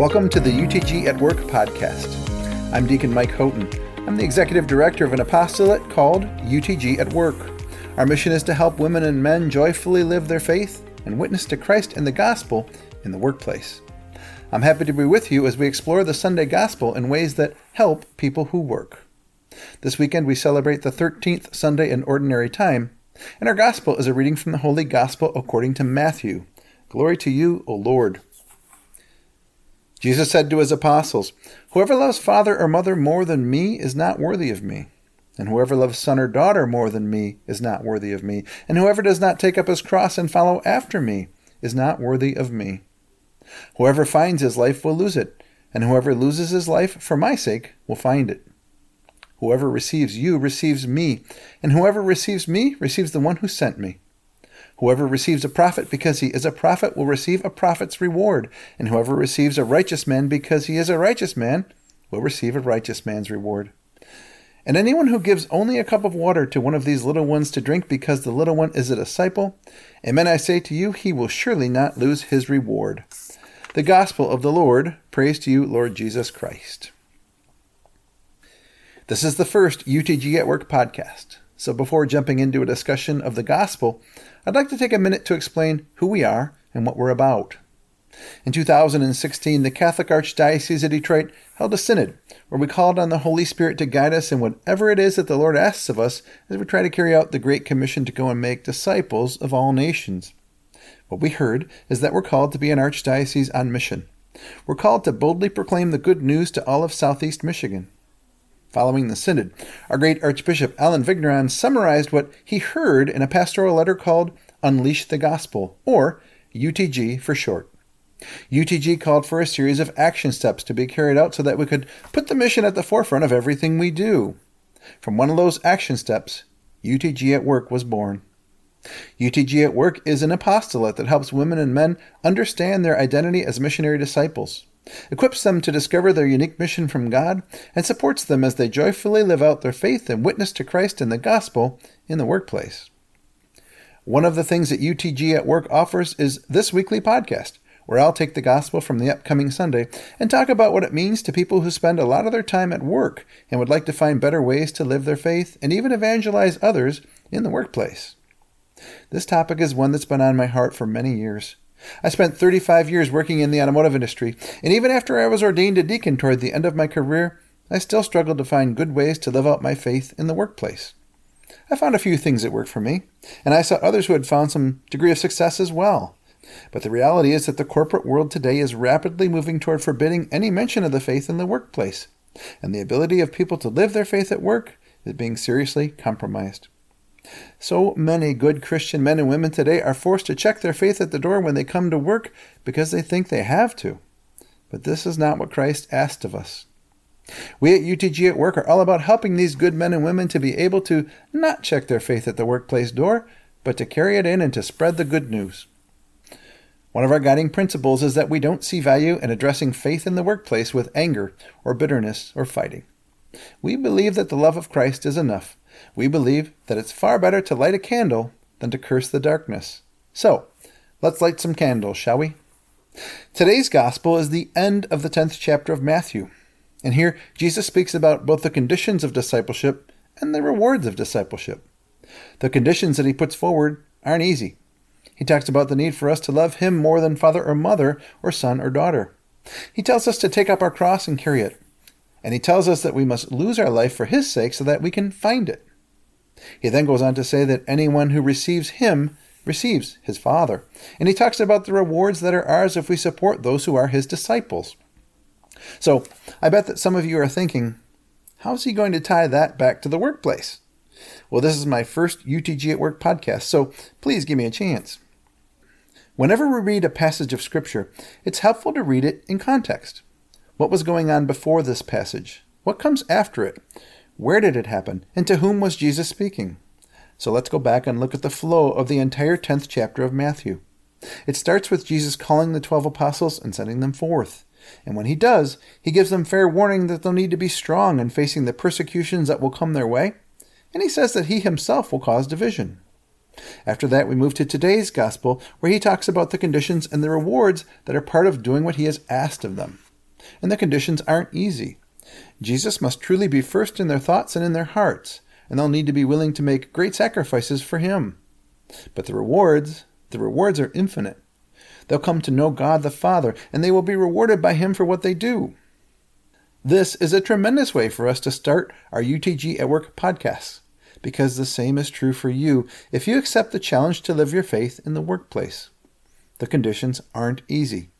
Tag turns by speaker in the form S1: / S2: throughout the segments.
S1: Welcome to the UTG at Work podcast. I'm Deacon Mike Houghton. I'm the executive director of an apostolate called UTG at Work. Our mission is to help women and men joyfully live their faith and witness to Christ and the gospel in the workplace. I'm happy to be with you as we explore the Sunday gospel in ways that help people who work. This weekend we celebrate the 13th Sunday in Ordinary Time, and our gospel is a reading from the Holy Gospel according to Matthew. Glory to you, O Lord. Jesus said to his apostles, Whoever loves father or mother more than me is not worthy of me. And whoever loves son or daughter more than me is not worthy of me. And whoever does not take up his cross and follow after me is not worthy of me. Whoever finds his life will lose it, and whoever loses his life for my sake will find it. Whoever receives you receives me, and whoever receives me receives the one who sent me. Whoever receives a prophet because he is a prophet will receive a prophet's reward, and whoever receives a righteous man because he is a righteous man will receive a righteous man's reward. And anyone who gives only a cup of water to one of these little ones to drink because the little one is a disciple, amen I say to you, he will surely not lose his reward. The Gospel of the Lord. Praise to you, Lord Jesus Christ. This is the first UTG at Work podcast. So before jumping into a discussion of the Gospel, I'd like to take a minute to explain who we are and what we're about. In 2016, the Catholic Archdiocese of Detroit held a synod where we called on the Holy Spirit to guide us in whatever it is that the Lord asks of us as we try to carry out the Great Commission to go and make disciples of all nations. What we heard is that we're called to be an archdiocese on mission. We're called to boldly proclaim the good news to all of southeast Michigan. Following the synod, our great Archbishop Allen Vigneron summarized what he heard in a pastoral letter called Unleash the Gospel, or UTG for short. UTG called for a series of action steps to be carried out so that we could put the mission at the forefront of everything we do. From one of those action steps, UTG at Work was born. UTG at Work is an apostolate that helps women and men understand their identity as missionary disciples equips them to discover their unique mission from God, and supports them as they joyfully live out their faith and witness to Christ and the gospel in the workplace. One of the things that UTG at Work offers is this weekly podcast, where I'll take the gospel from the upcoming Sunday and talk about what it means to people who spend a lot of their time at work and would like to find better ways to live their faith and even evangelize others in the workplace. This topic is one that's been on my heart for many years. I spent 35 years working in the automotive industry, and even after I was ordained a deacon toward the end of my career, I still struggled to find good ways to live out my faith in the workplace. I found a few things that worked for me, and I saw others who had found some degree of success as well. But the reality is that the corporate world today is rapidly moving toward forbidding any mention of the faith in the workplace, and the ability of people to live their faith at work is being seriously compromised. So many good Christian men and women today are forced to check their faith at the door when they come to work because they think they have to. But this is not what Christ asked of us. We at UTG at Work are all about helping these good men and women to be able to not check their faith at the workplace door, but to carry it in and to spread the good news. One of our guiding principles is that we don't see value in addressing faith in the workplace with anger or bitterness or fighting. We believe that the love of Christ is enough we believe that it's far better to light a candle than to curse the darkness. So, let's light some candles, shall we? Today's gospel is the end of the 10th chapter of Matthew. And here, Jesus speaks about both the conditions of discipleship and the rewards of discipleship. The conditions that he puts forward aren't easy. He talks about the need for us to love him more than father or mother or son or daughter. He tells us to take up our cross and carry it. And he tells us that we must lose our life for his sake so that we can find it. He then goes on to say that anyone who receives him receives his Father. And he talks about the rewards that are ours if we support those who are his disciples. So I bet that some of you are thinking, how's he going to tie that back to the workplace? Well, this is my first UTG at Work podcast, so please give me a chance. Whenever we read a passage of Scripture, it's helpful to read it in context. What was going on before this passage? What comes after it? Where did it happen? And to whom was Jesus speaking? So let's go back and look at the flow of the entire 10th chapter of Matthew. It starts with Jesus calling the 12 apostles and sending them forth. And when he does, he gives them fair warning that they'll need to be strong in facing the persecutions that will come their way. And he says that he himself will cause division. After that, we move to today's gospel, where he talks about the conditions and the rewards that are part of doing what he has asked of them. And the conditions aren't easy. Jesus must truly be first in their thoughts and in their hearts, and they'll need to be willing to make great sacrifices for Him. But the rewards, the rewards are infinite. They'll come to know God the Father, and they will be rewarded by Him for what they do. This is a tremendous way for us to start our UTG at Work podcasts, because the same is true for you if you accept the challenge to live your faith in the workplace. The conditions aren't easy.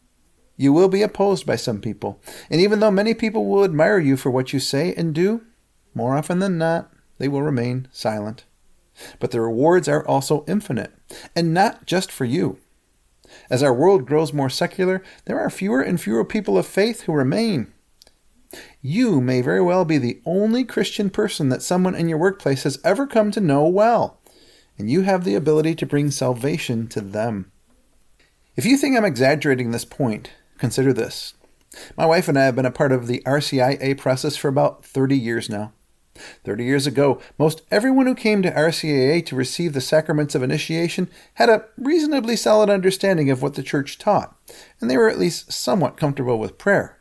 S1: You will be opposed by some people, and even though many people will admire you for what you say and do, more often than not, they will remain silent. But the rewards are also infinite, and not just for you. As our world grows more secular, there are fewer and fewer people of faith who remain. You may very well be the only Christian person that someone in your workplace has ever come to know well, and you have the ability to bring salvation to them. If you think I'm exaggerating this point, consider this. My wife and I have been a part of the RCIA process for about 30 years now. 30 years ago, most everyone who came to RCIA to receive the sacraments of initiation had a reasonably solid understanding of what the church taught, and they were at least somewhat comfortable with prayer.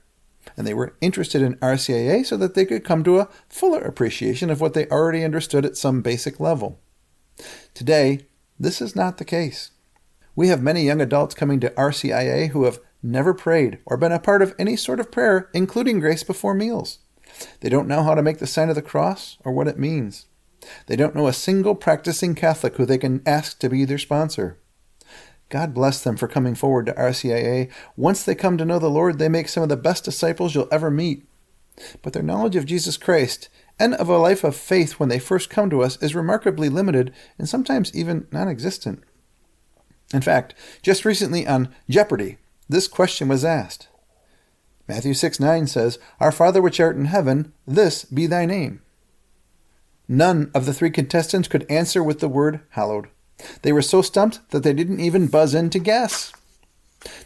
S1: And they were interested in RCIA so that they could come to a fuller appreciation of what they already understood at some basic level. Today, this is not the case. We have many young adults coming to RCIA who have never prayed or been a part of any sort of prayer, including grace before meals. They don't know how to make the sign of the cross or what it means. They don't know a single practicing Catholic who they can ask to be their sponsor. God bless them for coming forward to RCIA. Once they come to know the Lord, they make some of the best disciples you'll ever meet. But their knowledge of Jesus Christ and of a life of faith when they first come to us is remarkably limited and sometimes even non existent. In fact, just recently on Jeopardy, this question was asked Matthew 6 9 says, Our Father which art in heaven, this be thy name. None of the three contestants could answer with the word hallowed. They were so stumped that they didn't even buzz in to guess.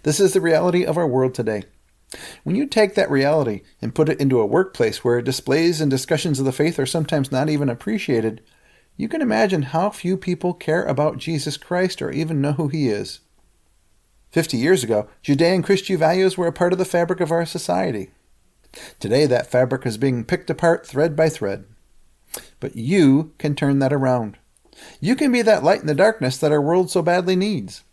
S1: This is the reality of our world today. When you take that reality and put it into a workplace where displays and discussions of the faith are sometimes not even appreciated, you can imagine how few people care about Jesus Christ or even know who he is. Fifty years ago, Judeo Christian values were a part of the fabric of our society. Today, that fabric is being picked apart thread by thread. But you can turn that around. You can be that light in the darkness that our world so badly needs.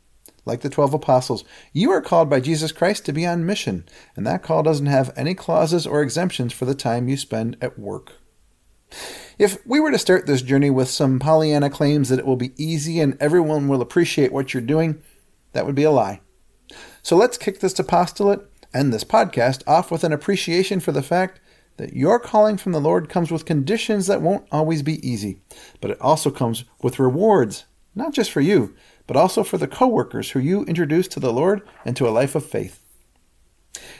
S1: Like the twelve apostles, you are called by Jesus Christ to be on mission, and that call doesn't have any clauses or exemptions for the time you spend at work. If we were to start this journey with some Pollyanna claims that it will be easy and everyone will appreciate what you're doing, that would be a lie. So let's kick this apostolate and this podcast off with an appreciation for the fact that your calling from the Lord comes with conditions that won't always be easy, but it also comes with rewards, not just for you, but also for the co-workers who you introduce to the Lord and to a life of faith.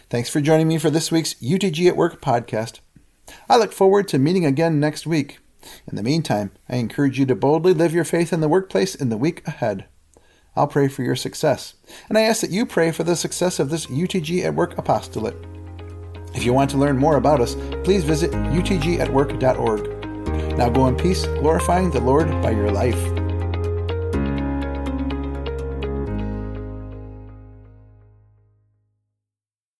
S1: Thanks for joining me for this week's UTG at Work podcast. I look forward to meeting again next week. In the meantime, I encourage you to boldly live your faith in the workplace in the week ahead. I'll pray for your success. And I ask that you pray for the success of this UTG at Work apostolate. If you want to learn more about us, please visit utgatwork.org. Now go in peace, glorifying the Lord by your life.